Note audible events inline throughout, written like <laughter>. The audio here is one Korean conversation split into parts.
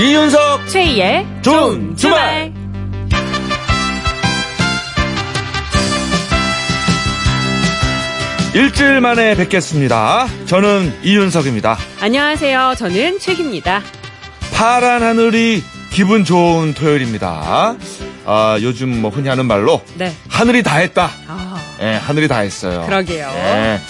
이윤석 최희의 좋은 주말. 일주일 만에 뵙겠습니다. 저는 이윤석입니다. 안녕하세요. 저는 최희입니다. 파란 하늘이 기분 좋은 토요일입니다. 아, 요즘 뭐 흔히 하는 말로 네. 하늘이 다 했다. 아, 예, 하늘이 다 했어요. 그러게요. 예.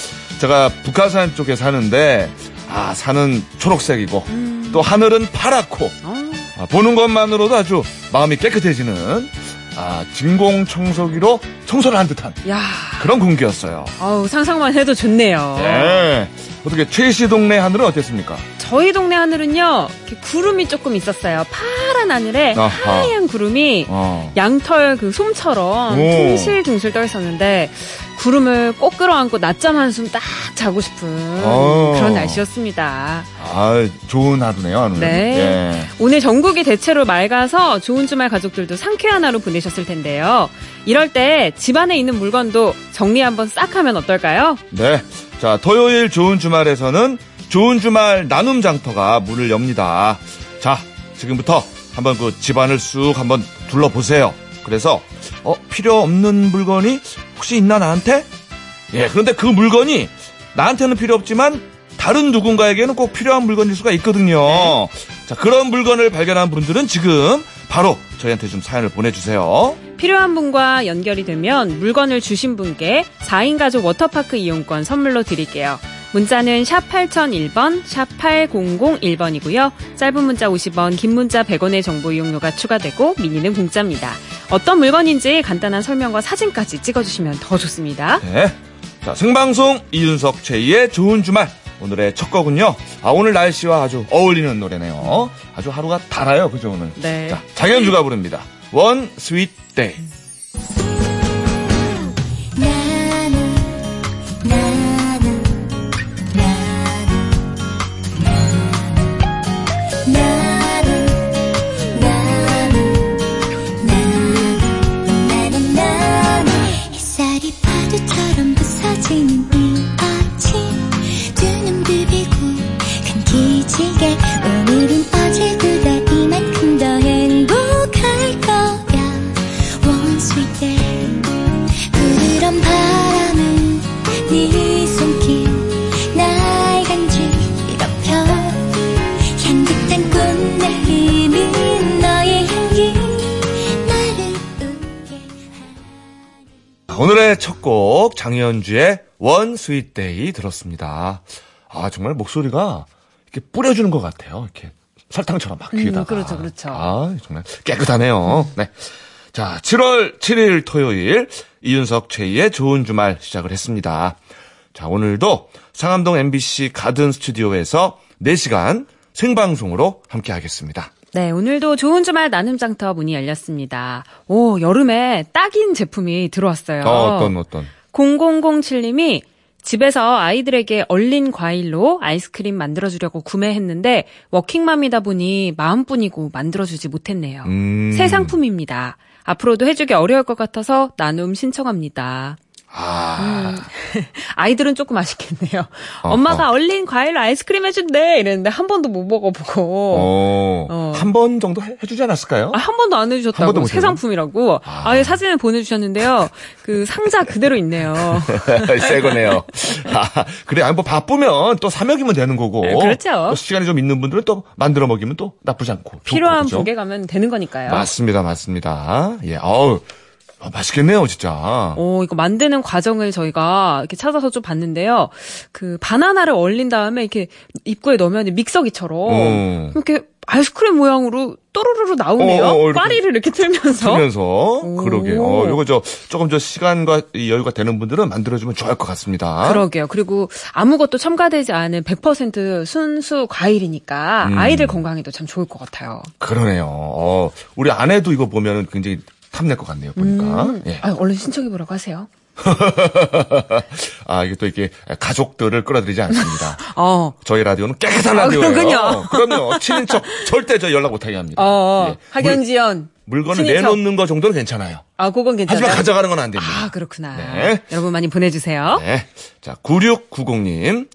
제가 북한산 쪽에 사는데 아, 산은 초록색이고 음. 또 하늘은 파랗고 어, 아, 보는 것만으로도 아주 마음이 깨끗해지는 아, 진공 청소기로 청소를 한 듯한 야, 그런 공기였어요. 어우, 상상만 해도 좋네요. 예. 어떻게 최희 씨 동네 하늘은 어땠습니까? 저희 동네 하늘은요, 구름이 조금 있었어요. 파란 하늘에 아하. 하얀 구름이 어. 양털 그 솜처럼 오. 둥실둥실 떠 있었는데 구름을 꼭 끌어안고 낮잠 한숨 딱 자고 싶은 어. 그런 날씨였습니다. 아, 좋은 하루네요, 하루는. 네. 예. 오늘 전국이 대체로 맑아서 좋은 주말 가족들도 상쾌한 하루 보내셨을 텐데요. 이럴 때 집안에 있는 물건도 정리 한번 싹 하면 어떨까요? 네. 자, 토요일 좋은 주말에서는 좋은 주말 나눔 장터가 문을 엽니다. 자, 지금부터 한번 그 집안을 쑥 한번 둘러보세요. 그래서, 어, 필요 없는 물건이 혹시 있나 나한테? 예, 그런데 그 물건이 나한테는 필요 없지만 다른 누군가에게는 꼭 필요한 물건일 수가 있거든요. 자, 그런 물건을 발견한 분들은 지금 바로 저희한테 좀 사연을 보내주세요. 필요한 분과 연결이 되면 물건을 주신 분께 4인 가족 워터파크 이용권 선물로 드릴게요. 문자는 샵 8001번, 샵 8001번이고요. 짧은 문자 50원, 긴 문자 100원의 정보 이용료가 추가되고 미니는 공짜입니다. 어떤 물건인지 간단한 설명과 사진까지 찍어주시면 더 좋습니다. 네. 자, 생방송 이윤석 최희의 좋은 주말. 오늘의 첫 곡은요. 아, 오늘 날씨와 아주 어울리는 노래네요. 아주 하루가 달아요. 그죠, 오늘? 네. 자, 장현주가 부릅니다. One Sweet Day. 나는 One Sweet Day 들었습니다. 아, 정말 목소리가 이렇게 뿌려주는 것 같아요. 이렇게 설탕처럼 막 귀에다가. 그렇죠, 그렇죠. 아, 정말 깨끗하네요. 네. 자, 7월 7일 토요일 이윤석 최희의 좋은 주말 시작을 했습니다. 자, 오늘도 상암동 MBC 가든 스튜디오에서 4시간 생방송으로 함께 하겠습니다. 네, 오늘도 좋은 주말 나눔 장터 문이 열렸습니다. 오, 여름에 딱인 제품이 들어왔어요. 어, 어떤, 어떤. 0007님이 집에서 아이들에게 얼린 과일로 아이스크림 만들어주려고 구매했는데 워킹맘이다 보니 마음뿐이고 만들어주지 못했네요. 음. 새 상품입니다. 앞으로도 해주기 어려울 것 같아서 나눔 신청합니다. 아, <laughs> 아이들은 조금 아쉽겠네요. 어허. 엄마가 얼린 과일로 아이스크림 해준대 이랬는데 한 번도 못 먹어보고 어, 어. 한번 정도 해, 해주지 않았을까요? 아, 한 번도 안한 번도 해주셨다고 못 새? 상품이라고 아. 예 사진을 보내주셨는데요. <laughs> 그 상자 그대로 있네요. <laughs> 새 거네요. 아, 그래, 아니, 뭐 바쁘면 또 사먹이면 되는 거고. 네, 그렇죠. 또 시간이 좀 있는 분들은 또 만들어 먹이면 또 나쁘지 않고. 필요한 그죠? 분께 가면 되는 거니까요. 맞습니다, 맞습니다. 예, 어우, 아, 맛있겠네요, 진짜. 오, 이거 만드는 과정을 저희가 이렇게 찾아서 좀 봤는데요. 그 바나나를 얼린 다음에 이렇게 입구에 넣으면 믹서기처럼 음. 이렇게 아이스크림 모양으로 또르르르 나오네요. 어, 어, 어, 이렇게 파리를 이렇게 틀면서. 하면서 그러게. 어, 요거 저 조금 저 시간과 이 여유가 되는 분들은 만들어주면 좋을 것 같습니다. 그러게요. 그리고 아무것도 첨가되지 않은 100% 순수 과일이니까 음. 아이들 건강에도 참 좋을 것 같아요. 그러네요. 어, 우리 아내도 이거 보면은 굉장히 탐낼 것 같네요, 보니까. 음. 예. 아유, 얼른 신청해보라고 하세요. <laughs> 아, 이게 또 이렇게 가족들을 끌어들이지 않습니다. <laughs> 어. 저희 라디오는 깨끗한 아, 라디오예요. 그렇군요. 그럼요. 친인척 절대 저 연락 못하게 합니다. 어, 예. 학연지연. 물, 건을 친인척. 내놓는 거 정도는 괜찮아요. 아, 그건 괜찮아요. 하지만 가져가는 건 안 됩니다. 아, 그렇구나. 네. 여러분 많이 보내주세요. 네. 자, 9690님.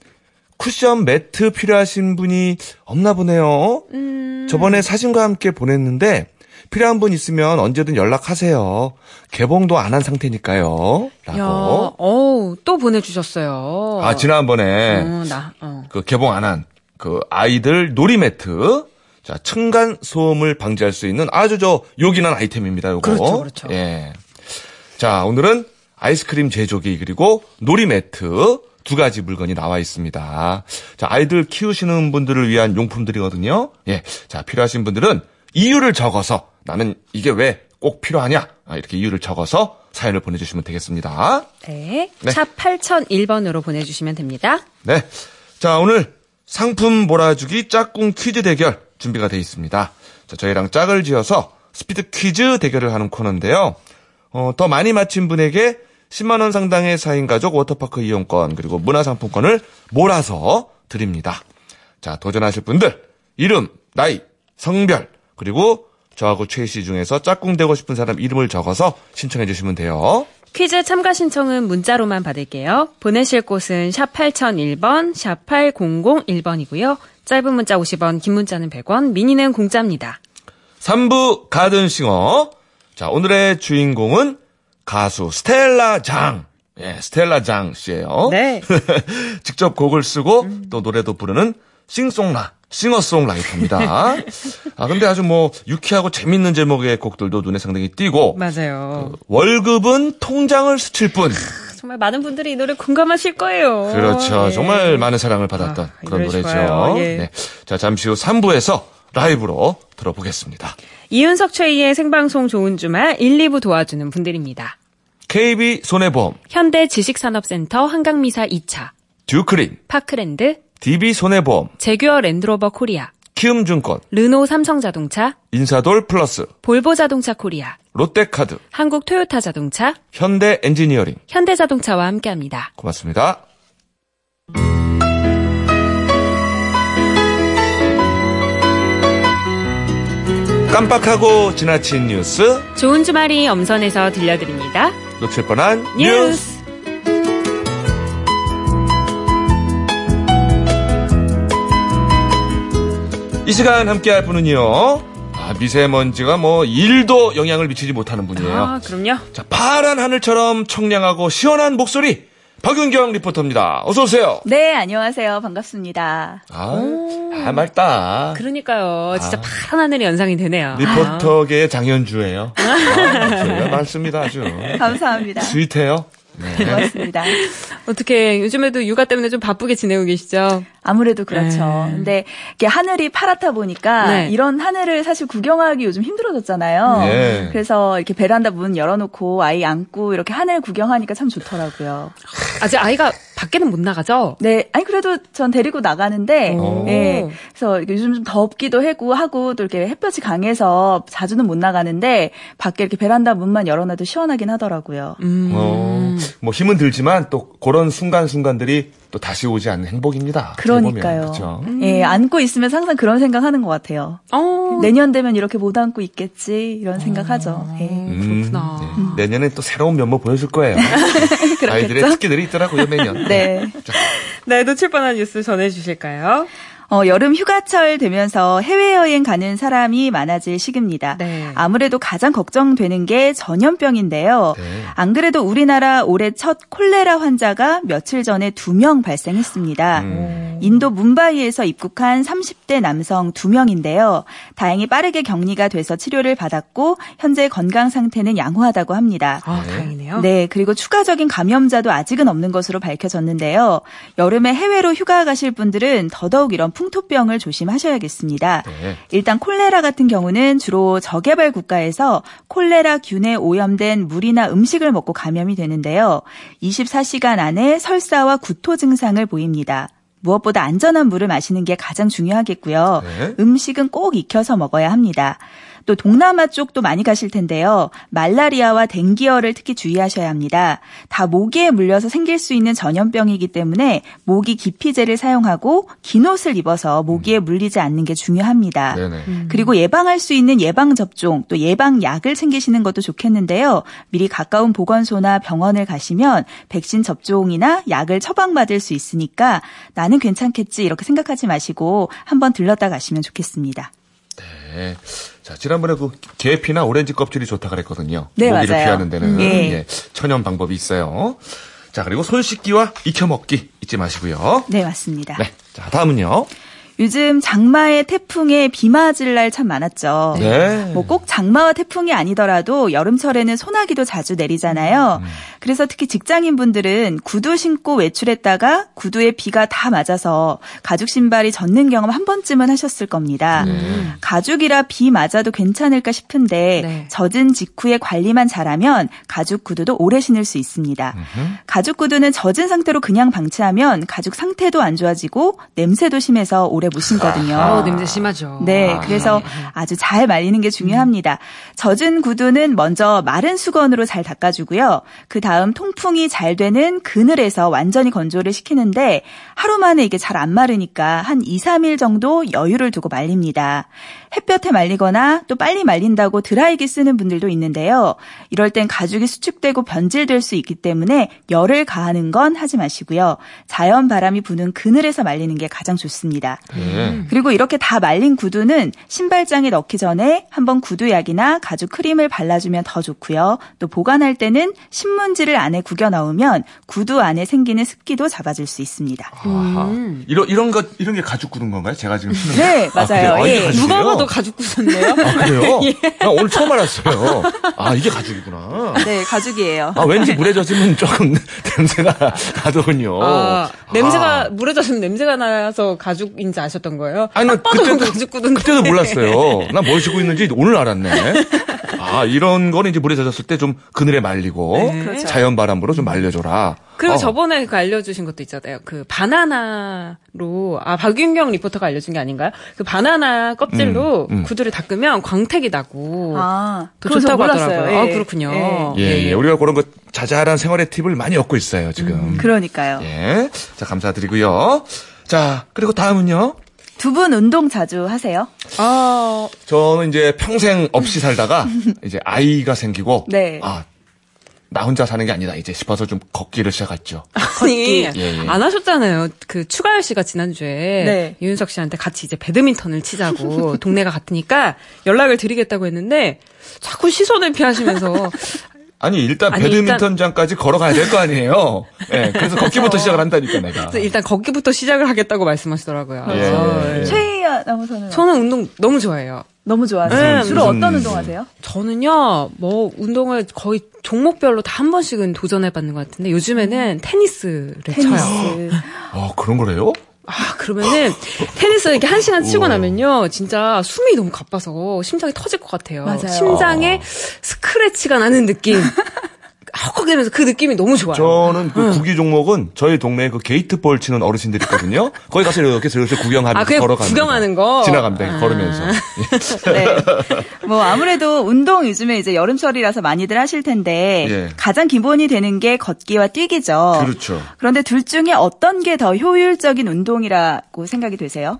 쿠션 매트 필요하신 분이 없나 보네요. 음, 저번에 사진과 함께 보냈는데 필요한 분 있으면 언제든 연락하세요. 개봉도 안 한 상태니까요. 야, 라고. 어우, 또 보내주셨어요. 아, 지난번에 어, 나, 어. 그 개봉 안 한 그 아이들 놀이 매트. 자, 층간 소음을 방지할 수 있는 아주 저 요긴한 아이템입니다. 요거. 그렇죠, 그렇죠. 예. 자, 오늘은 아이스크림 제조기 그리고 놀이 매트 두 가지 물건이 나와 있습니다. 자, 아이들 키우시는 분들을 위한 용품들이거든요. 예. 자, 필요하신 분들은 이유를 적어서 나는 이게 왜 꼭 필요하냐? 아, 이렇게 이유를 적어서 사연을 보내주시면 되겠습니다. 네. 네. 샵 8001번으로 보내주시면 됩니다. 네. 자, 오늘 상품 몰아주기 짝꿍 퀴즈 대결 준비가 되어 있습니다. 자, 저희랑 짝을 지어서 스피드 퀴즈 대결을 하는 코너인데요. 어, 더 많이 맞힌 분에게 10만원 상당의 4인 가족 워터파크 이용권 그리고 문화상품권을 몰아서 드립니다. 자, 도전하실 분들, 이름, 나이, 성별, 그리고 저하고 최희 씨 중에서 짝꿍 되고 싶은 사람 이름을 적어서 신청해 주시면 돼요. 퀴즈 참가 신청은 문자로만 받을게요. 보내실 곳은 샵 8001번, 샵 8001번이고요. 짧은 문자 50원, 긴 문자는 100원, 미니는 공짜입니다. 3부 가든싱어. 자, 오늘의 주인공은 가수 스텔라 장. 예, 스텔라 장 씨예요. 네. <laughs> 직접 곡을 쓰고 또 노래도 부르는 싱송라, 싱어송라이터입니다. <laughs> 아, 근데 아주 뭐 유쾌하고 재밌는 제목의 곡들도 눈에 상당히 띄고 맞아요. 월급은 통장을 스칠 뿐. 정말 많은 분들이 이 노래 공감하실 거예요. 그렇죠. 예. 정말 많은 사랑을 받았던 아, 이 그런 노래 노래죠. 예. 네. 자, 잠시 후 3부에서 라이브로 들어보겠습니다. 이윤석 최희의 생방송 좋은 주말 1, 2부 도와주는 분들입니다. KB 손해보험, 현대 지식산업센터 한강미사 2차, 듀크린, 파크랜드, DB 손해보험, 재규어 랜드로버 코리아, 키움증권, 르노 삼성자동차, 인사돌 플러스, 볼보자동차 코리아, 롯데카드, 한국 토요타 자동차, 현대 엔지니어링. 현대자동차와 함께합니다. 고맙습니다. 깜빡하고 지나친 뉴스 좋은 주말이 엄선해서 들려드립니다. 놓칠 뻔한 뉴스. 뉴스. 이 시간 함께할 분은요. 아, 미세먼지가 뭐 1도 영향을 미치지 못하는 분이에요. 아, 그럼요. 자, 파란 하늘처럼 청량하고 시원한 목소리 박윤경 리포터입니다. 어서 오세요. 네, 안녕하세요. 반갑습니다. 아, 아 맑다. 그러니까요. 진짜 파란 하늘이 연상이 되네요. 리포터계의 장현주예요. 아, 많습니다, 아주. <laughs> 감사합니다. 스윗해요. 네. <laughs> 고맙습니다. 어떻게 요즘에도 육아 때문에 좀 바쁘게 지내고 계시죠? 아무래도 그렇죠. 네. 근데 이게 하늘이 파랗다 보니까 네. 이런 하늘을 사실 구경하기 요즘 힘들어졌잖아요. 예. 그래서 이렇게 베란다 문 열어놓고 아이 안고 이렇게 하늘 구경하니까 참 좋더라고요. 아직 아이가 밖에는 못 나가죠? 네, 아니 그래도 전 데리고 나가는데, 오. 예, 그래서 요즘 좀 덥기도 하고 하고 또 이렇게 햇볕이 강해서 자주는 못 나가는데 밖에 이렇게 베란다 문만 열어놔도 시원하긴 하더라고요. 음. 어, 뭐 힘은 들지만 또 그런 순간순간들이 또 다시 오지 않는 행복입니다. 그러니까요. 그렇죠? 예, 안고 있으면 항상 그런 생각하는 것 같아요. 어. 내년 되면 이렇게 못 안고 있겠지 이런 생각하죠. 예. 음, 그렇구나. 네. 내년에 또 새로운 면모 보여줄 거예요. <laughs> 아이들의 특기들이 있더라고요, 매년. 네. 자, 네, 놓칠 뻔한 뉴스 전해주실까요? 어, 여름 휴가철 되면서 해외여행 가는 사람이 많아질 시기입니다. 네. 아무래도 가장 걱정되는 게 전염병인데요. 네. 안 그래도 우리나라 올해 첫 콜레라 환자가 며칠 전에 두 명 발생했습니다. 음. 인도 문바이에서 입국한 30대 남성 두명인데요 다행히 빠르게 격리가 돼서 치료를 받았고 현재 건강 상태는 양호하다고 합니다. 아, 네. 다행이네 요. 네, 그리고 추가적인 감염자도 아직은 없는 것으로 밝혀졌는데요. 여름에 해외로 휴가 가실 분들은 더더욱 이런 풍토병을 조심하셔야겠습니다. 네. 일단 콜레라 같은 경우는 주로 저개발 국가에서 콜레라 균에 오염된 물이나 음식을 먹고 감염이 되는데요. 24시간 안에 설사와 구토 증상을 보입니다. 무엇보다 안전한 물을 마시는 게 가장 중요하겠고요. 네. 음식은 꼭 익혀서 먹어야 합니다. 또 동남아 쪽도 많이 가실 텐데요. 말라리아와 댕기열을 특히 주의하셔야 합니다. 다 모기에 물려서 생길 수 있는 전염병이기 때문에 모기 기피제를 사용하고 긴 옷을 입어서 모기에 물리지 않는 게 중요합니다. 네네. 그리고 예방할 수 있는 예방 접종 또 예방 약을 챙기시는 것도 좋겠는데요. 미리 가까운 보건소나 병원을 가시면 백신 접종이나 약을 처방받을 수 있으니까 나는 괜찮겠지 이렇게 생각하지 마시고 한번 들렀다 가시면 좋겠습니다. 네. 자, 지난번에 그 계피나 오렌지 껍질이 좋다 그랬거든요. 네, 모기를 맞아요. 피하는 데는 음, 예. 예, 천연 방법이 있어요. 자, 그리고 손 씻기와 익혀 먹기 잊지 마시고요. 네, 맞습니다. 네. 자, 다음은요. 요즘 장마에 태풍에 비 맞을 날 참 많았죠. 네. 뭐꼭 장마와 태풍이 아니더라도 여름철에는 소나기도 자주 내리잖아요. 음. 그래서 특히 직장인분들은 구두 신고 외출했다가 구두에 비가 다 맞아서 가죽 신발이 젖는 경험 한 번쯤은 하셨을 겁니다. 네. 가죽이라 비 맞아도 괜찮을까 싶은데 네. 젖은 직후에 관리만 잘하면 가죽 구두도 오래 신을 수 있습니다. 가죽 구두는 젖은 상태로 그냥 방치하면 가죽 상태도 안 좋아지고 냄새도 심해서 오래 못 신거든요. 어, 냄새 심하죠. 네, 아. 그래서 아주 잘 말리는 게 중요합니다. 젖은 구두는 먼저 마른 수건으로 잘 닦아주고요. 그 다음 통풍이 잘 되는 그늘에서 완전히 건조를 시키는데 하루 만에 이게 잘 안 마르니까 한 2, 3일 정도 여유를 두고 말립니다. 햇볕에 말리거나 또 빨리 말린다고 드라이기 쓰는 분들도 있는데요. 이럴 땐 가죽이 수축되고 변질될 수 있기 때문에 열을 가하는 건 하지 마시고요. 자연 바람이 부는 그늘에서 말리는 게 가장 좋습니다. 네. 그리고 이렇게 다 말린 구두는 신발장에 넣기 전에 한번 구두약이나 가죽 크림을 발라주면 더 좋고요. 또 보관할 때는 신문지를 안에 구겨 넣으면 구두 안에 생기는 습기도 잡아줄 수 있습니다. 아하. 음. 이런 이런 것 이런 게 가죽 구두인 건가요? 제가 지금 네, 맞아요. 아, 예. 가죽이에 봐도 가죽 구두인데요? 아, 그래요? <laughs> 예. 나 오늘 처음 알았어요. 아, 이게 가죽이구나. 네, 가죽이에요. 아, 왠지 물에 젖으면 조금 <laughs> 냄새가 나더군요. 아, 냄새가 아. 물에 젖으면 냄새가 나서 가죽인지 아셨던 거예요? 아니, 봐도 그때도, <laughs> 가죽 구두인데. 그때도 몰랐어요. 난뭘 신고 있는지 오늘 알았네. 아, 이런 거는 이제 물에 젖었을 때 좀 그늘에 말리고 네. 그렇죠. 자연 바람으로 좀 말려줘라. 그리고 어. 저번에 그 알려주신 것도 있잖아요. 그 바나나로 아 박윤경 리포터가 알려준 게 아닌가요? 그 바나나 껍질로 음, 음. 구두를 닦으면 광택이 나고 아, 더 좋다고. 하더라고요. 예. 아 그렇군요. 예. 예, 예. 우리가 그런 거 자잘한 생활의 팁을 많이 얻고 있어요, 지금. 음, 그러니까요. 예. 자, 감사드리고요. 자, 그리고 다음은요. 두 분 운동 자주 하세요? 아 저는 이제 평생 없이 살다가 <laughs> 이제 아이가 생기고 네. 아, 나 혼자 사는 게 아니다 이제 싶어서 좀 걷기를 시작했죠. 아니 예, 예. 안 하셨잖아요. 그 추가열 씨가 지난주에 네. 유윤석 씨한테 같이 이제 배드민턴을 치자고 <laughs> 동네가 같으니까 연락을 드리겠다고 했는데 자꾸 시선을 피하시면서 아니 일단 아니, 배드민턴장까지 걸어가야 될 거 아니에요. 예, 그래서 걷기부터 시작을 한다니까 내가. 일단 걷기부터 시작을 하겠다고 말씀하시더라고요. 예. 그래서 예. 최희아 아나운서는 저는 운동 너무 좋아해요. 너무 좋아하세요. 네, 주로 무슨- 어떤 운동 하세요? 저는요, 뭐, 운동을 거의 종목별로 다 한 번씩은 도전해봤는 것 같은데, 요즘에는 테니스를 쳐요. 테니스. 어 그런 거래요? 아, 그러면은, 테니스 이렇게 한 시간 치고. 나면요, 진짜 숨이 너무 가빠서 심장이 터질 것 같아요. 맞아요. 심장에 스크래치가 나는 느낌. 헉헉대면서 그 느낌이 너무 좋아요. 저는 그 구기 종목은 저희 동네에 그 게이트볼 치는 어르신들이 있거든요. 거기 가서 이렇게 슬슬 구경하면서 아, 걸어가는 구경하는 거? 지나갑니다. 아. 걸으면서. <laughs> 네. 뭐 아무래도 운동 요즘에 이제 여름철이라서 많이들 하실 텐데 예. 가장 기본이 되는 게 걷기와 뛰기죠. 그렇죠. 그런데 둘 중에 어떤 게 더 효율적인 운동이라고 생각이 되세요?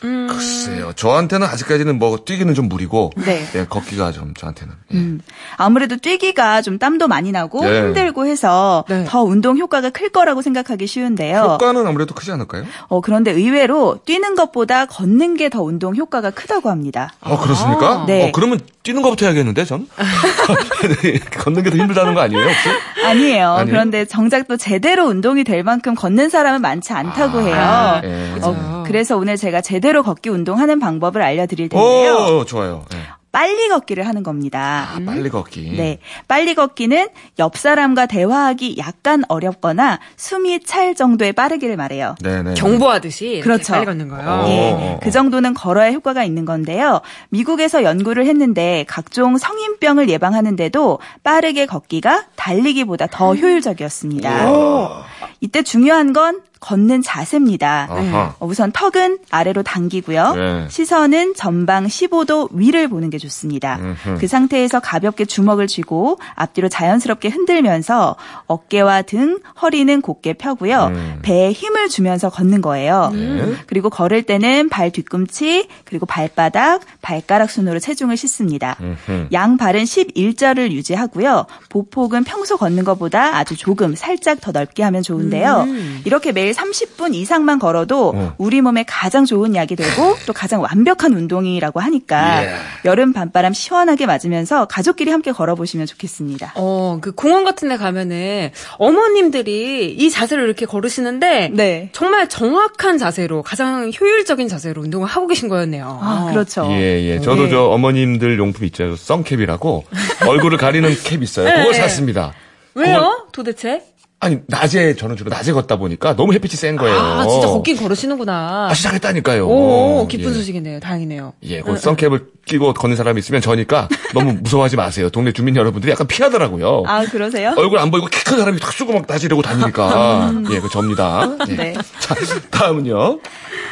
글쎄요. 저한테는 아직까지는 뭐 뛰기는 좀 무리고 네. 예, 걷기가 좀 저한테는. 예. 음, 아무래도 뛰기가 좀 땀도 많이 나고 네. 힘들고 해서 네. 더 운동 효과가 클 거라고 생각하기 쉬운데요. 효과는 아무래도 크지 않을까요? 어, 그런데 의외로 뛰는 것보다 걷는 게 더 운동 효과가 크다고 합니다. 어, 그렇습니까? 네. 어, 그러면 뛰는 것부터 해야겠는데, 전? <laughs> <laughs> 걷는 게 더 힘들다는 거 아니에요, 혹시? 아니에요. 아니에요? 그런데 정작 또 제대로 운동이 될 만큼 걷는 사람은 많지 않다고 해요. 아, 예. 어, 그래서 오늘 제가 제대로 걷기 운동하는 방법을 알려드릴 텐데요. 오, 좋아요. 예. 빨리 걷기를 하는 겁니다. 아, 빨리 걷기. 네. 빨리 걷기는 옆 사람과 대화하기 약간 어렵거나 숨이 찰 정도의 빠르기를 말해요. 네네. 경보하듯이. 이렇게 그렇죠. 빨리 걷는 거요. 어. 예, 그 정도는 걸어야 효과가 있는 건데요. 미국에서 연구를 했는데 각종 성인병을 예방하는데도 빠르게 걷기가 달리기보다 더 효율적이었습니다. 이때 중요한 건 걷는 자세입니다. 아하. 어, 우선 턱은 아래로 당기고요. 네. 시선은 전방 15도 위를 보는 게 좋습니다. 음흠. 그 상태에서 가볍게 주먹을 쥐고 앞뒤로 자연스럽게 흔들면서 어깨와 등, 허리는 곧게 펴고요. 음. 배에 힘을 주면서 걷는 거예요. 네. 그리고 걸을 때는 발 뒤꿈치, 그리고 발바닥, 발가락 순으로 체중을 싣습니다. 음흠. 양 발은 11자를 유지하고요. 보폭은 평소 걷는 것보다 아주 조금 살짝 더 넓게 하면 좋은데요. 이렇게 매일 30분 이상만 걸어도 어. 우리 몸에 가장 좋은 약이 되고 또 가장 완벽한 운동이라고 하니까 예. 여름 밤바람 시원하게 맞으면서 가족끼리 함께 걸어보시면 좋겠습니다. 어, 그 공원 같은 데 가면은 어머님들이 이 자세로 이렇게 걸으시는데 네. 정말 정확한 자세로 가장 효율적인 자세로 운동을 하고 계신 거였네요. 아, 그렇죠. 예, 예. 저도 네. 저 어머님들 용품 있죠. 썬캡이라고. 얼굴을 가리는 캡 있어요. 네, 그걸 네. 샀습니다. 왜요? 도대체? 아니, 낮에, 저는 주로 낮에 걷다 보니까 너무 햇빛이 센 거예요. 아, 진짜 걷긴 걸으시는구나. 아, 시작했다니까요. 오, 기쁜 예. 소식이네요. 다행이네요. 예, 그 선캡을 끼고 걷는 사람이 있으면 저니까 너무 무서워하지 마세요. 동네 주민 여러분들이 약간 피하더라고요. 아, 그러세요? 얼굴 안 보이고 키 큰 사람이 탁 쏘고 막 다지려고 다니니까. <laughs> 예, 그 접니다. 예. 네. 자, 다음은요.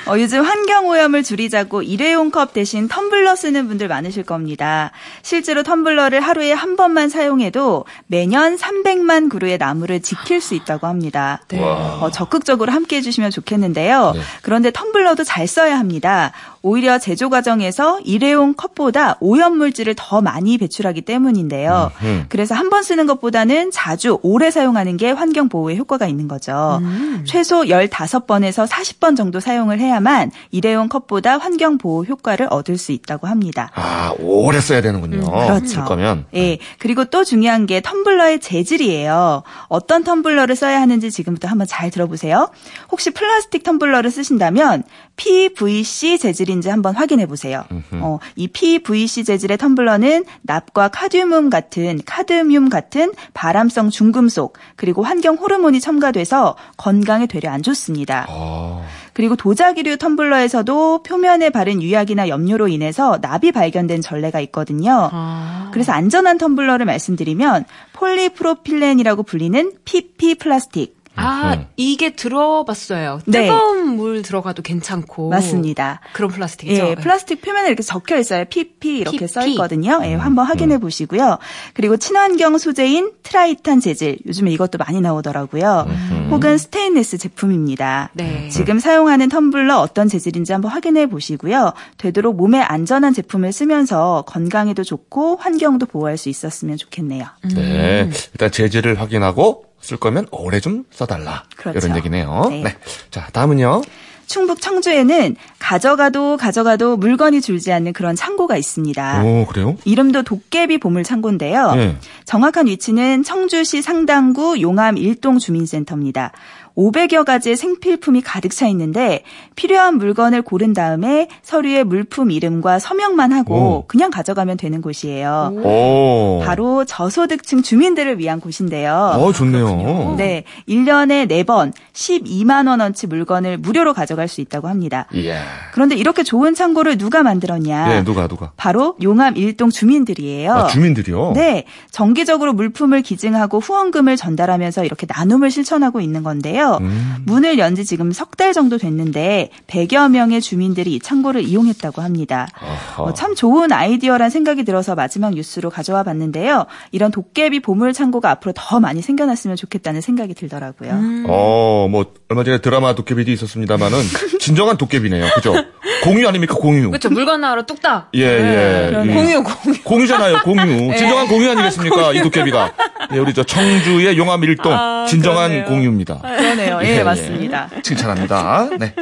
어, 요즘 환경 오염을 줄이자고 일회용 컵 대신 텀블러 쓰는 분들 많으실 겁니다. 실제로 텀블러를 하루에 한 번만 사용해도 매년 300만 그루의 나무를 지킬 수 있다고 합니다. 네. 어, 적극적으로 함께 해주시면 좋겠는데요. 네. 그런데 텀블러도 잘 써야 합니다. 오히려 제조 과정에서 일회용 컵보다 오염물질을 더 많이 배출하기 때문인데요. 음흠. 그래서 한 번 쓰는 것보다는 자주 오래 사용하는 게 환경 보호에 효과가 있는 거죠. 최소 15번에서 40번 정도 사용을 해야만 일회용 컵보다 환경 보호 효과를 얻을 수 있다고 합니다. 아, 오래 써야 되는군요. 그렇죠. 쓸 거면. 예. 그리고 또 중요한 게 텀블러의 재질이에요. 어떤 텀블러를 써야 하는지 지금부터 한번 잘 들어보세요. 혹시 플라스틱 텀블러를 쓰신다면 PVC 재질인지 한번 확인해 보세요. 어, 이 PVC 재질의 텀블러는 납과 카드뮴 같은 카드뮴 같은 발암성 중금속 그리고 환경 호르몬이 첨가돼서 건강에 되려 안 좋습니다. 어, 그리고 도자기류 텀블러에서도 표면에 바른 유약이나 염료로 인해서 납이 발견된 전례가 있거든요. 아. 그래서 안전한 텀블러를 말씀드리면 폴리프로필렌이라고 불리는 PP 플라스틱. 아, 음. 이게 들어봤어요. 네. 뜨거운 물 들어가도 괜찮고. 맞습니다. 그런 플라스틱이죠. 예, 플라스틱 표면에 이렇게 적혀 있어요. PP 이렇게 PP. 써 있거든요. 음, 예, 한번 확인해 보시고요. 그리고 친환경 소재인 트라이탄 재질, 요즘에 이것도 많이 나오더라고요. 음. 혹은 스테인레스 제품입니다. 네. 지금 사용하는 텀블러 어떤 재질인지 한번 확인해 보시고요. 되도록 몸에 안전한 제품을 쓰면서 건강에도 좋고 환경도 보호할 수 있었으면 좋겠네요. 네. 일단 재질을 확인하고 쓸 거면 오래 좀 써달라. 그렇죠. 이런 얘기네요. 네. 네. 자, 다음은요. 충북 청주에는 가져가도 가져가도 물건이 줄지 않는 그런 창고가 있습니다. 오, 그래요? 이름도 도깨비 보물 창고인데요. 네. 정확한 위치는 청주시 상당구 용암 일동 주민센터입니다. 500여 가지의 생필품이 가득 차 있는데 필요한 물건을 고른 다음에 서류에 물품 이름과 서명만 하고 오. 그냥 가져가면 되는 곳이에요. 오. 바로 저소득층 주민들을 위한 곳인데요. 어, 좋네요. 네, 1년에 4번 12만 원어치 물건을 무료로 가져갈 수 있다고 합니다. 이야. 그런데 이렇게 좋은 창고를 누가 만들었냐? 예, 누가, 누가? 바로 용암 일동 주민들이에요. 아, 주민들이요? 네, 정기적으로 물품을 기증하고 후원금을 전달하면서 이렇게 나눔을 실천하고 있는 건데요. 음. 문을 연 지 지금 석 달 정도 됐는데 100여 명의 주민들이 이 창고를 이용했다고 합니다. 어, 참 좋은 아이디어란 생각이 들어서 마지막 뉴스로 가져와 봤는데요. 이런 도깨비 보물 창고가 앞으로 더 많이 생겨났으면 좋겠다는 생각이 들더라고요. 어, 뭐, 얼마 전에 드라마 도깨비도 있었습니다만은, <laughs> 진정한 도깨비네요. 그죠? 공유 아닙니까, 공유? 그렇죠. 물건 나으러 뚝딱. 예, 예. 그러네요. 공유, 공유. 공유잖아요, 공유. <laughs> 진정한 공유 아니겠습니까, 이 도깨비가. 예, 우리 저 청주의 용암 일동, 아, 진정한 그러네요. 공유입니다. 그러네요. 예, 예, 예. 맞습니다. 칭찬합니다. 네.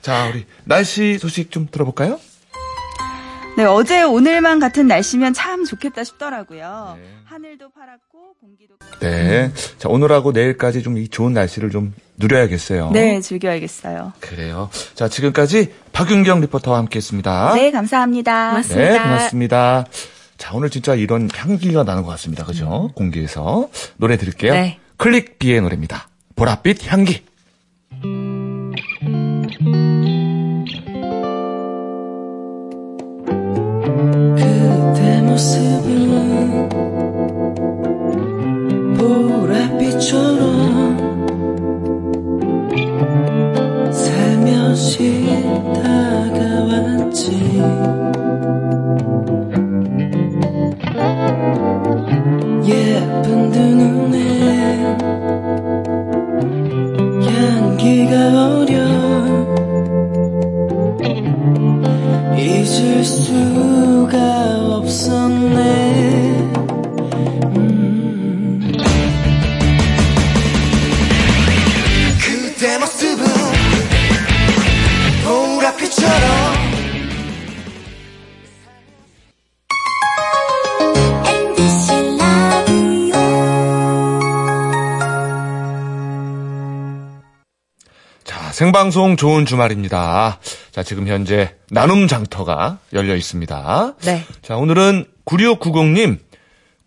자, 우리 날씨 소식 좀 들어볼까요? 네, 어제 오늘만 같은 날씨면 참 좋겠다 싶더라고요. 네. 하늘도 파랗고 네. 자, 오늘하고 내일까지 좀 이 좋은 날씨를 좀 누려야겠어요. 네, 즐겨야겠어요. 그래요. 자, 지금까지 박윤경 리포터와 함께 했습니다. 네, 감사합니다. 고맙습니다. 네, 고맙습니다. 자, 오늘 진짜 이런 향기가 나는 것 같습니다. 그죠? 공기에서. 노래 들을게요. 네. 클릭 비의 노래입니다. 보랏빛 향기. 생방송 좋은 주말입니다. 자, 지금 현재 나눔 장터가 열려 있습니다. 네. 자, 오늘은 9690님,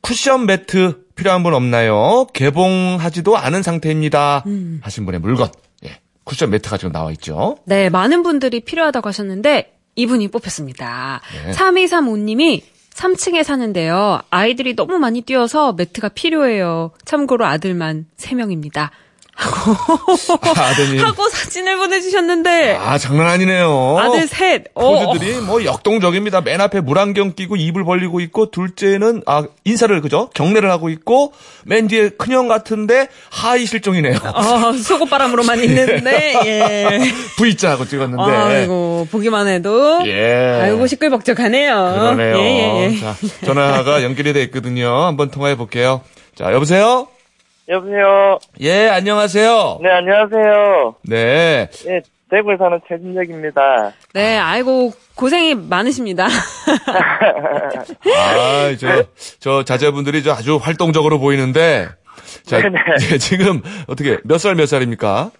쿠션 매트 필요한 분 없나요? 개봉하지도 않은 상태입니다. 하신 분의 물건. 예. 쿠션 매트가 지금 나와 있죠. 네, 많은 분들이 필요하다고 하셨는데 이분이 뽑혔습니다. 네. 3235님이 3층에 사는데요. 아이들이 너무 많이 뛰어서 매트가 필요해요. 참고로 아들만 3명입니다. 아드님. 하고 사진을 보내주셨는데 아, 장난 아니네요. 아들 셋. 어, 포즈들이 뭐 역동적입니다. 맨 앞에 물안경 끼고 입을 벌리고 있고 둘째는 아 인사를 그죠 경례를 하고 있고 맨 뒤에 큰형 같은데 하이 실종이네요. 어, 속옷바람으로만 <laughs> 있는데 예. <laughs> V자 하고 찍었는데. 아이고 보기만 해도 예. 아이고 시끌벅적하네요. 그러네요. 예, 예, 예. 자 전화가 연결이 돼 있거든요. 한번 통화해 볼게요. 자 여보세요. 여보세요. 예 안녕하세요. 네, 안녕하세요. 네. 예, 대구에 사는 최진혁입니다. 네, 아이고 고생이 많으십니다. <laughs> 아 저 저 자제분들이 저 아주 활동적으로 보이는데. 자 네네. 예, 지금 어떻게 몇 살 몇 살입니까?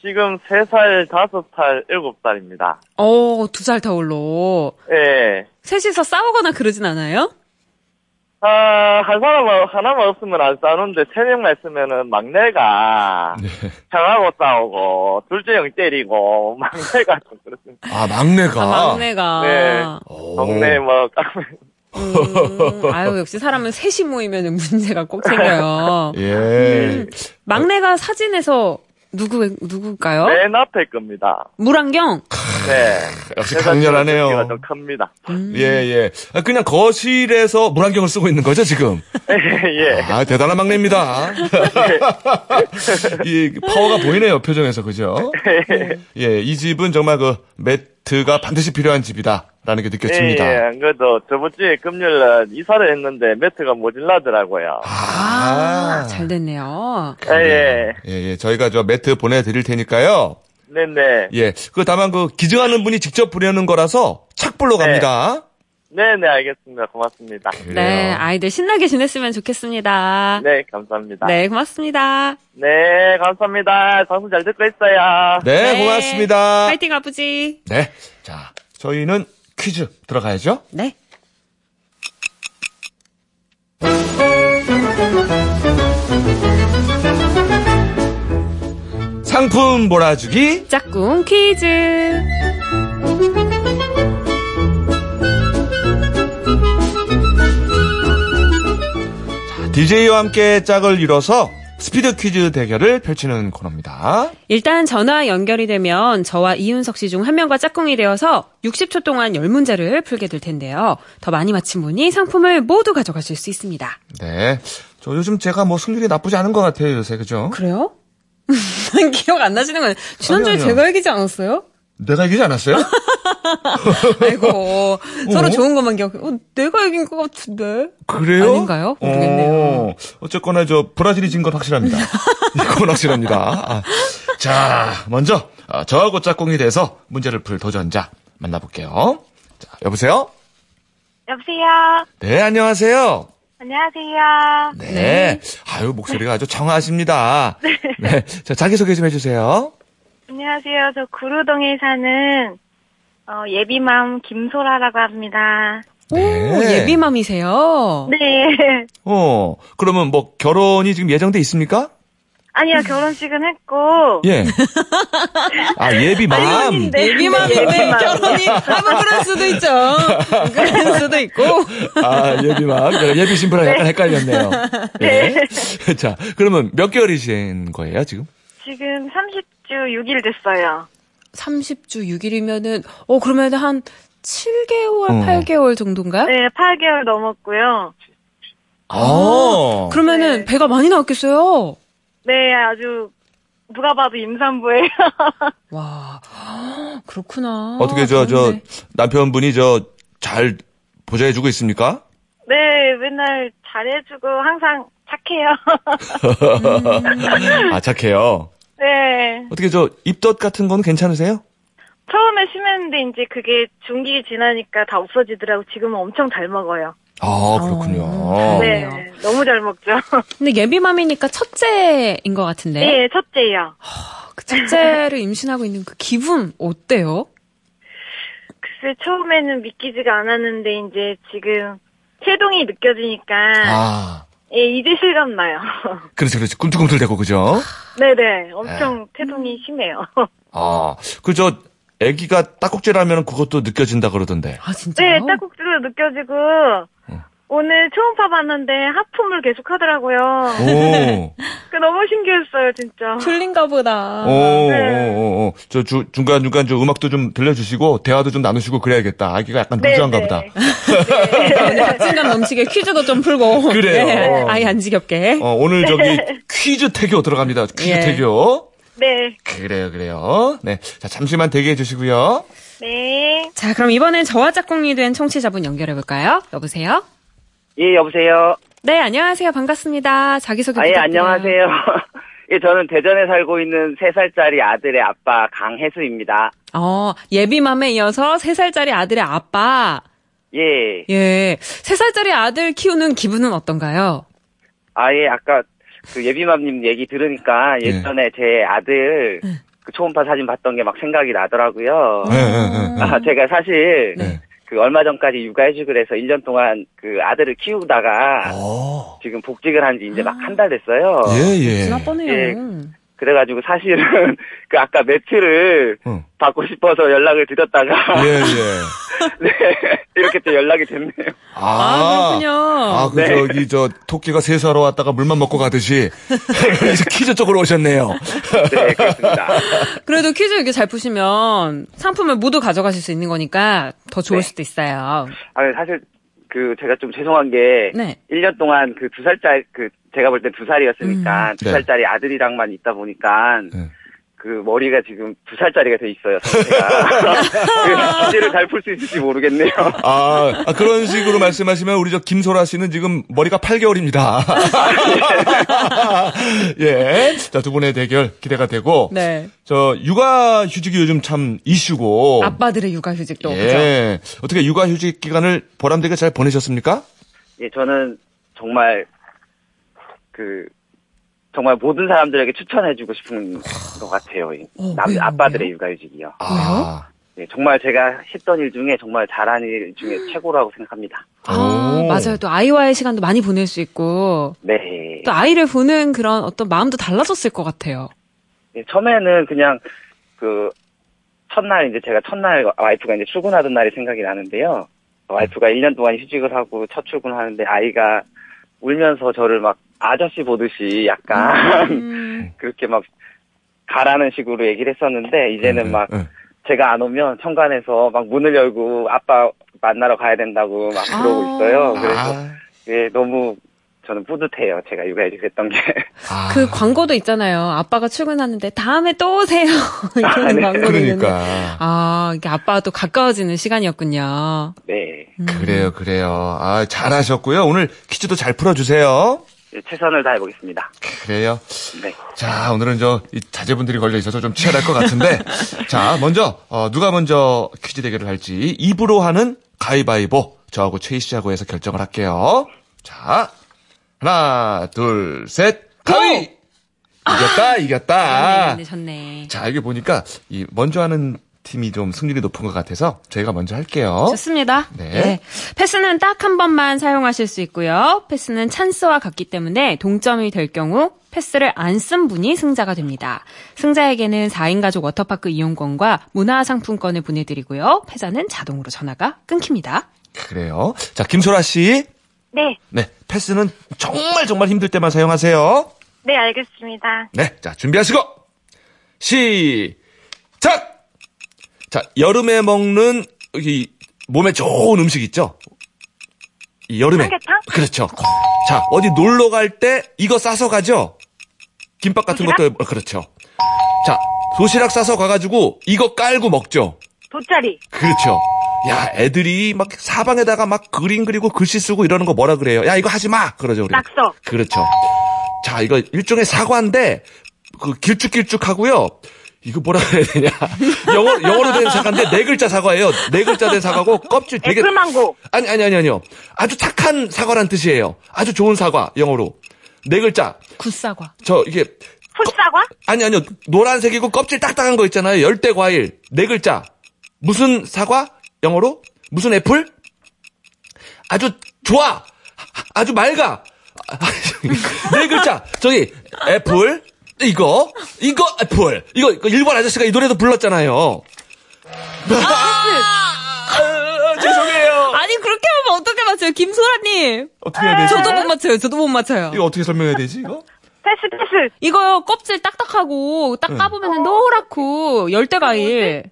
지금 3살, 5살, 7살입니다. 어, 두살 터울로 예. 셋이서 싸우거나 그러진 않아요? 아, 한 사람 하나만 없으면 안 싸우는데 세 명만 있으면은 막내가 네. 형하고 싸우고 둘째 형 때리고 <laughs> 막내가 좀 그렇습니다. 아 막내가. 아, 막내가. 네. 오. 동네 뭐 음, 아유, 역시 사람은 셋이 모이면 문제가 꼭 생겨요. <laughs> 예. 막내가 사진에서 누구, 누굴까요? 맨 앞에 겁니다. 물안경? 네. 역시 강렬하네요. 키가 좀 큽니다. 음. 예, 예. 아, 그냥 거실에서 물안경을 쓰고 있는 거죠, 지금? 예. 아, 대단한 막내입니다. <laughs> 이 파워가 보이네요, 표정에서, 그죠? 예, 이 집은 정말 그 매트가 반드시 필요한 집이다. 라는 게 느껴집니다. 예, 예. 그래도 저번 주에 금요일 날 이사를 했는데 매트가 모질라더라고요. 아, 잘 됐네요. 예, 예. 예, 예. 저희가 저 매트 보내드릴 테니까요. 네네. 예. 그 다만 그 기증하는 분이 직접 보내는 거라서 착불로 네. 갑니다. 네네, 알겠습니다. 고맙습니다. 그래요. 네, 아이들 신나게 지냈으면 좋겠습니다. 네, 감사합니다. 네, 고맙습니다. 네, 감사합니다. 방송 잘 듣고 있어요. 네, 고맙습니다. 파이팅 아버지. 네. 자, 저희는 퀴즈 들어가야죠. 네. 상품 몰아주기. 짝꿍 퀴즈. DJ와 함께 짝을 이뤄서 스피드 퀴즈 대결을 펼치는 코너입니다. 일단 전화 연결이 되면 저와 이윤석 씨 중 한 명과 짝꿍이 되어서 60초 동안 10문제를 풀게 될 텐데요. 더 많이 맞힌 분이 상품을 모두 가져가실 수 있습니다. 네. 저 요즘 제가 뭐 승률이 나쁘지 않은 것 같아요, 요새. 그죠? 그래요? <laughs> 기억 안 나시는 거예요. 지난주에 아니요. 제가 얘기지 않았어요? 내가 얘기하지 않았어요? <laughs> 아이고, 서로 어? 좋은 것만 기억, 어, 내가 얘기인 것 같은데. 그래요? 아닌가요? 모르겠네요. 어, 어쨌거나 저 브라질이 진 건 확실합니다. <laughs> 이건 확실합니다. 아, 자, 먼저 아, 저하고 짝꿍이 돼서 문제를 풀 도전자 만나볼게요. 자, 여보세요? 여보세요. 네, 안녕하세요. 안녕하세요. 네. 아유, 목소리가 아주 청아하십니다. <laughs> 네. 자, 자기소개 좀 해주세요. 안녕하세요. 저 구루동에 사는 어, 예비맘 김소라라고 합니다. 오, 네. 예비맘이세요? 네. 어, 그러면 뭐 결혼이 지금 예정돼 있습니까? 아니요, 결혼식은 했고. 예. 아, 예비맘. 예비맘인데 예비맘. 결혼이, 아, 뭐 그럴 수도 있죠. 그럴 수도 있고. 아, 예비맘. 그래, 예비 신부랑 네. 약간 헷갈렸네요. 네. 자, 그러면 몇 개월이신 거예요, 지금? 지금 30주 6일 됐어요. 30주 6일이면은, 어, 그러면 한 7개월, 어. 8개월 정도인가요? 네, 8개월 넘었고요. 아. 그러면은 배가 많이 나왔겠어요. 네, 아주 누가 봐도 임산부예요. <laughs> 와, 그렇구나. 어떻게 저, 저. 남편분이 저, 잘 보좌해주고 있습니까? 네, 맨날 잘해주고 항상 착해요. <laughs> <laughs> 아, 착해요. 네. 어떻게 저, 입덧 같은 건 괜찮으세요? 처음에 심했는데 이제 그게 중기 지나니까 다 없어지더라고. 지금은 엄청 잘 먹어요. 아, 그렇군요. 어, 네. 너무 잘 먹죠. 근데 예비맘이니까 첫째인 것 같은데. 네, 첫째요. 그 첫째를 임신하고 있는 그 기분 어때요? 글쎄 처음에는 믿기지가 않았는데 이제 지금 태동이 느껴지니까 아, 예, 이제 실감 나요. 그렇지, <laughs> 그렇지. 꿈틀꿈틀대고, 그죠? 네네, 엄청 태동이 심해요. 아, 그 저, 아기가 딱꼭질하면 그것도 느껴진다 그러던데. 아, 진짜요? 네, 딱꼭지로 느껴지고 오늘 초음파 봤는데 하품을 계속 하더라고요. 오. <laughs> 그 너무 신기했어요, 진짜. 틀린가 보다. 오, 네. 오, 오, 오. 저 주, 중간중간 저 음악도 좀 들려주시고, 대화도 좀 나누시고 그래야겠다. 아기가 약간 네, 루즈한가 네. 보다. <laughs> 네, 박진감 넘치게 퀴즈도 좀 풀고. 그래요. 네, 아예 안 지겹게. 어, 오늘 저기 퀴즈 태교 들어갑니다. 퀴즈 예. 태교. 네, 그래요, 그래요. 네. 자, 잠시만 대기해 주시고요. 네. 자, 그럼 이번엔 저와 짝꿍이 된 청취자분 연결해 볼까요? 여보세요? 예, 여보세요. 네, 안녕하세요. 반갑습니다. 자기소개 아, 예, 부탁드려요. 안녕하세요. <laughs> 예, 저는 대전에 살고 있는 3살짜리 아들의 아빠 강혜수입니다. 어, 예비맘에 이어서 3살짜리 아들의 아빠. 예. 예. 3살짜리 아들 키우는 기분은 어떤가요? 아, 예, 아까 그 예비맘님 얘기 들으니까 예전에 제 아들 그 초음파 사진 봤던 게 막 생각이 나더라고요. 네, 네, 네. 아, 제가 사실 네. 그 얼마 전까지 육아휴직을 해서 1년 동안 그 아들을 키우다가 오. 지금 복직을 한 지 이제 막 한 달 됐어요. 예, 예. 지나뻔해요. 예. 그래가지고 사실은 <laughs> 그 아까 매트를 응. 받고 싶어서 연락을 드렸다가 예, 예. <laughs> 네 이렇게 또 연락이 됐네요. 아, 그렇군요. 아, 그, 네. 저기, 저, 토끼가 세수하러 왔다가 물만 먹고 가듯이, <laughs> 이제 퀴즈 쪽으로 오셨네요. 네 그렇습니다. 그래도 퀴즈 이렇게 잘 푸시면 상품을 모두 가져가실 수 있는 거니까 더 좋을 네. 수도 있어요. 아 사실 그 제가 좀 죄송한 게 네. 1년 동안 그 두 살짜리 그 제가 볼 때 두 살이었으니까 두 네. 살짜리 아들이랑만 있다 보니까 네. 그 머리가 지금 두 살짜리가 돼 있어요 상태가 그래서 퀴즈를 잘 풀 수 있을지 모르겠네요. 아, 아, 그런 식으로 말씀하시면 우리 저 김소라 씨는 지금 머리가 8개월입니다. <laughs> 예. 자, 두 분의 대결 기대가 되고. 네. 저, 육아 휴직이 요즘 참 이슈고. 아빠들의 육아 휴직도. 그죠? 예. 어떻게 육아 휴직 기간을 보람되게 잘 보내셨습니까? 예, 저는 정말 그 정말 모든 사람들에게 추천해주고 싶은 것 같아요. 이 어, 남 왜요? 아빠들의 왜요? 육아휴직이요. 아. 예, 정말 제가 했던 일 중에 정말 잘한 일 중에 최고라고 생각합니다. 아, 오. 맞아요. 또 아이와의 시간도 많이 보낼 수 있고, 네. 또 아이를 보는 그런 어떤 마음도 달라졌을 것 같아요. 예, 처음에는 그냥 그 첫날 이제 제가 첫날 와이프가 이제 출근하던 날이 생각이 나는데요. 와이프가 1년 동안 휴직을 하고 첫 출근하는데 아이가 울면서 저를 막 아저씨 보듯이 약간 음, <laughs> 그렇게 막 가라는 식으로 얘기를 했었는데 이제는 막 예. 제가 안 오면 현관에서 막 문을 열고 아빠 만나러 가야 된다고 막 그러고 아. 있어요. 그래서 아. 예, 너무 저는 뿌듯해요. 제가 육아휴직 했던 게. 아. 그 광고도 있잖아요. 아빠가 출근하는데 다음에 또 오세요. <laughs> 이런 아, 네. 광고도 있는데. 그러니까. 아, 이게 아빠와 또 가까워지는 시간이었군요. 네. 그래요, 그래요. 아, 잘하셨고요. 오늘 퀴즈도 잘 풀어주세요. 예, 최선을 다해 보겠습니다. 그래요. 네. 자, 오늘은 저, 이 자제분들이 걸려 있어서 좀 치열할 것 같은데. <laughs> 자, 먼저, 어, 누가 먼저 퀴즈 대결을 할지 입으로 하는 가위바위보. 저하고 최희 씨하고 해서 결정을 할게요. 자, 하나, 둘, 셋, 가위! 이겼다, 이겼다. 네, 좋네. 자, 이게 보니까, 이, 먼저 하는 팀이 좀 승률이 높은 것 같아서 저희가 먼저 할게요. 좋습니다. 네. 예. 패스는 딱 한 번만 사용하실 수 있고요. 패스는 찬스와 같기 때문에 동점이 될 경우 패스를 안 쓴 분이 승자가 됩니다. 승자에게는 4인 가족 워터파크 이용권과 문화상품권을 보내드리고요. 패자는 자동으로 전화가 끊깁니다. 그래요. 자, 김소라 씨. 네, 네, 패스는 정말 정말 힘들 때만 사용하세요. 네, 알겠습니다. 네, 자, 준비하시고, 시작! 자, 여름에 먹는, 이, 몸에 좋은 음식 있죠? 이 여름에. 삼계탕? 그렇죠. 자, 어디 놀러 갈 때 이거 싸서 가죠? 김밥 같은 도시락? 것도, 어, 그렇죠. 자, 도시락 싸서 가 가지고 이거 깔고 먹죠? 돗자리. 그렇죠. 야, 애들이 막 사방에다가 막 그림 그리고 글씨 쓰고 이러는 거 뭐라 그래요? 야, 이거 하지 마! 그러죠, 우리. 낙서. 그렇죠. 자, 이거 일종의 사과인데, 그 길쭉길쭉하고요. 이거 뭐라 그래야 되냐. <laughs> 영어, 영어로 된 사과인데 네 글자 사과예요. 네 글자 된 사과고 껍질 되게. 애플망고. 아니, 아니, 아니, 아니요. 아주 착한 사과란 뜻이에요. 아주 좋은 사과, 영어로. 네 글자. 굿사과. 저, 이게, 풋사과? 아니, 아니요. 노란색이고 껍질 딱딱한 거 있잖아요. 열대 과일. 네 글자. 무슨 사과? 영어로? 무슨 애플? 아주 좋아. 아주 맑아. <laughs> 네 글자. 저기, 애플. 이거. 이거 애플. 이거, 이거 일본 아저씨가 이 노래도 불렀잖아요. 아, <laughs> 죄송해요. 아니 그렇게 하면 어떻게 맞춰요, 김소라님? 어떻게 해야 되지? 저도 못 맞춰요. 저도 못 맞춰요. 이거 어떻게 설명해야 되지, 이거? 패스 패스. 이거요 껍질 딱딱하고 딱 응. 까보면 노랗고 열대과일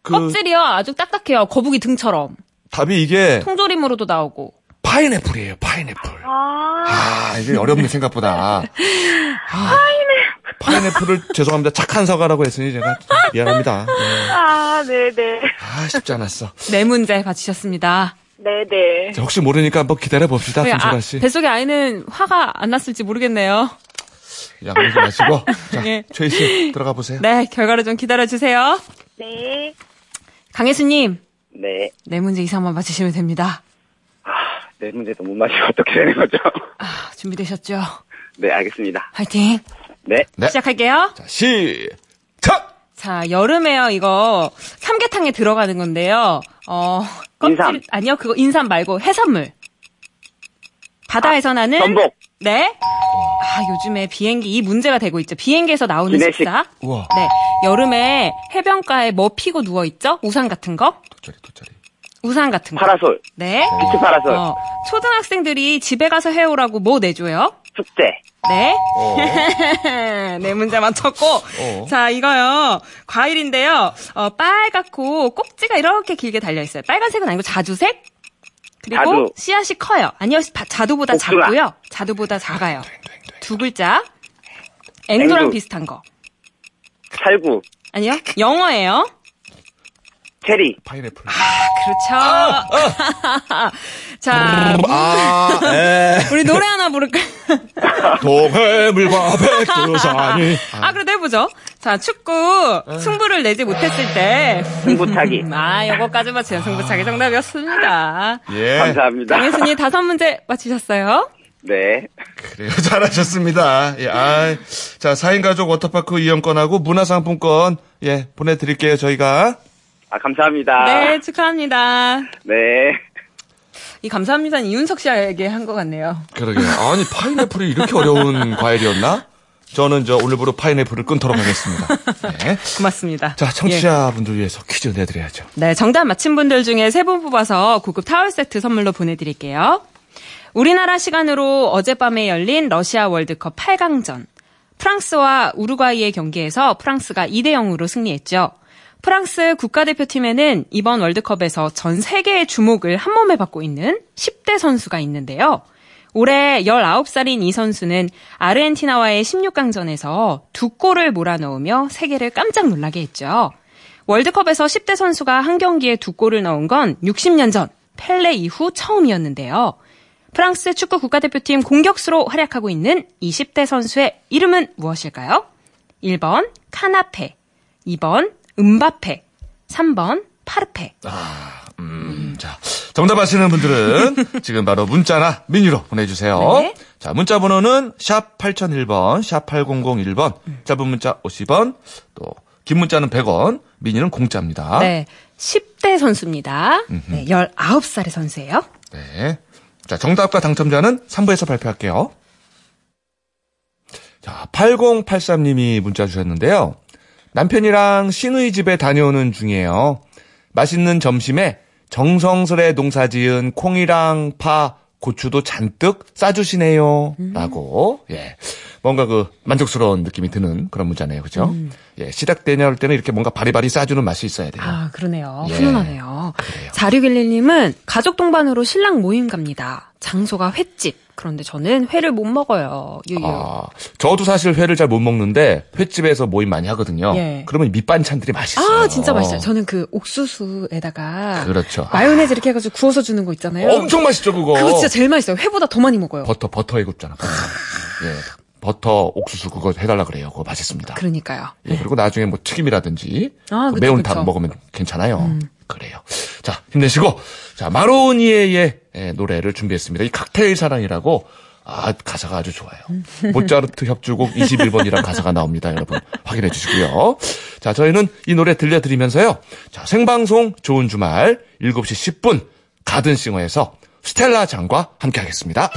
그, 껍질이요 아주 딱딱해요 거북이 등처럼 답이 이게 통조림으로도 나오고 파인애플이에요, 파인애플. 아, 아, 이게 어렵네, 생각보다. 아, 파인애플을 죄송합니다. 착한 사과라고 했으니 제가 미안합니다. 네. 아, 네네. 아, 쉽지 않았어. 네 문제 맞히셨습니다. 네네. 자, 혹시 모르니까 한번 기다려 봅시다, 왜, 아, 김소라 씨. 뱃속의 아이는 화가 안 났을지 모르겠네요. 양보지 마시고. 자, 예. 최희 씨 들어가 보세요. 네 결과를 좀 기다려주세요. 네. 강혜수님 네. 네 문제 이상만 맞히시면 됩니다. 아, 네 문제도 못 맞히고 어떻게 되는 거죠? <laughs> 아, 준비되셨죠? 네, 알겠습니다. 화이팅 네. 네. 시작할게요. 자, 시작! 자, 여름에요, 이거. 삼계탕에 들어가는 건데요. 어, 껍질, 인삼. 아니요, 그거 인삼 말고 해산물. 바다에서 나는. 전복. 네. 아, 요즘에 비행기, 이 문제가 되고 있죠. 비행기에서 나오는 기내식. 식사. 우와. 네. 여름에 해변가에 뭐 피고 누워 있죠? 우산 같은 거? 돗자리, 돗자리. 우산 같은 거. 파라솔. 네. 비치 파라솔. 어, 초등학생들이 집에 가서 해오라고 뭐 내줘요? 숙제. 네. 어. <laughs> 네, 문제 맞췄고. 어. 자, 이거요. 과일인데요. 어, 빨갛고 꼭지가 이렇게 길게 달려있어요. 빨간색은 아니고 자두색? 그리고 자두. 씨앗이 커요. 아니요, 바- 자두보다 복숭아. 작고요. 자두보다 작아요. 두 글자. 앵두랑 앵두. 비슷한 거. 살구. 아니요, 영어예요. 체리. 파인애플. 그렇죠. <laughs> 자, 아, 에. <laughs> 우리 노래 하나 부를까요? <laughs> 동해물과 백두산이. 아, 그래도 해보죠. 자, 축구 승부를 내지 못했을 때. 승부차기. 아, 요거까지 맞추면 승부차기 정답이었습니다. 예. 감사합니다. 강혜수님 다섯 문제 맞히셨어요? 네. 그래요. 잘하셨습니다. 예, 아, 자, 4인 가족 워터파크 이용권하고 문화상품권, 예, 보내드릴게요, 저희가. 아, 감사합니다. 네, 축하합니다. 네. 이 감사합니다는 이윤석 씨에게 한 것 같네요. 그러게요. 아니, 파인애플이 이렇게 어려운 <laughs> 과일이었나? 저는 저 오늘부로 파인애플을 끊도록 하겠습니다. 네. 고맙습니다. 자, 예. 청취자분들 위해서 퀴즈 내드려야죠. 네, 정답 맞힌 분들 중에 세 분 뽑아서 고급 타월 세트 선물로 보내드릴게요. 우리나라 시간으로 어젯밤에 열린 러시아 월드컵 8강전. 프랑스와 우루과이의 경기에서 프랑스가 2대 0으로 승리했죠. 프랑스 국가대표팀에는 이번 월드컵에서 전 세계의 주목을 한 몸에 받고 있는 10대 선수가 있는데요. 올해 19살인 이 선수는 아르헨티나와의 16강전에서 두 골을 몰아넣으며 세계를 깜짝 놀라게 했죠. 월드컵에서 10대 선수가 한 경기에 두 골을 넣은 건 60년 전 펠레 이후 처음이었는데요. 프랑스 축구 국가대표팀 공격수로 활약하고 있는 20대 선수의 이름은 무엇일까요? 1번 카나페, 2번 음바페, 3번 파르페. 음, 자, 정답 아시는 분들은 <laughs> 지금 바로 문자나 미니로 보내주세요. 네. 자, 문자 번호는 샵 8001번, 샵 8001번, 짧은 문자 50원, 또, 긴 문자는 100원, 미니는 공짜입니다. 네. 10대 선수입니다. 네, 19살의 선수예요. 네. 자, 정답과 당첨자는 3부에서 발표할게요. 자, 8083님이 문자 주셨는데요. 남편이랑 시누이 집에 다녀오는 중이에요. 맛있는 점심에 정성스레 농사 지은 콩이랑 파, 고추도 잔뜩 싸주시네요. 라고, 예. 뭔가 그 만족스러운 느낌이 드는 그런 문자네요. 그죠? 예, 시작되냐 할 때는 이렇게 뭔가 바리바리 싸주는 맛이 있어야 돼요. 아, 그러네요. 예. 훈훈하네요. 그래요. 4611님은 가족 동반으로 신랑 모임 갑니다. 장소가 횟집. 그런데 저는 회를 못 먹어요. 유유. 아, 저도 사실 회를 잘 못 먹는데 횟집에서 모임 많이 하거든요. 예. 그러면 밑반찬들이 맛있어요. 아, 진짜 맛있어요. 저는 그 옥수수에다가 그렇죠. 마요네즈 이렇게 해가지고 구워서 주는 거 있잖아요. 엄청 맛있죠, 그거. 그거 진짜 제일 맛있어요. 회보다 더 많이 먹어요. 버터, 버터에 굽잖아. 버터. 예. 버터, 옥수수 그거 해달라 그래요. 그거 맛있습니다. 그러니까요. 예, 그리고 나중에 뭐 튀김이라든지 아, 그 그쵸, 매운탕 그쵸. 음. 먹으면 괜찮아요. 그래요. 자, 힘내시고. 자, 마로니에의 예, 노래를 준비했습니다. 이 칵테일 사랑이라고 아, 가사가 아주 좋아요. 음. <laughs> 모차르트 협주곡 21번이란 가사가 나옵니다. 여러분 확인해 주시고요. 자, 저희는 이 노래 들려드리면서요. 자, 생방송 좋은 주말 7시 10분 가든싱어에서 스텔라 장과 함께 하겠습니다.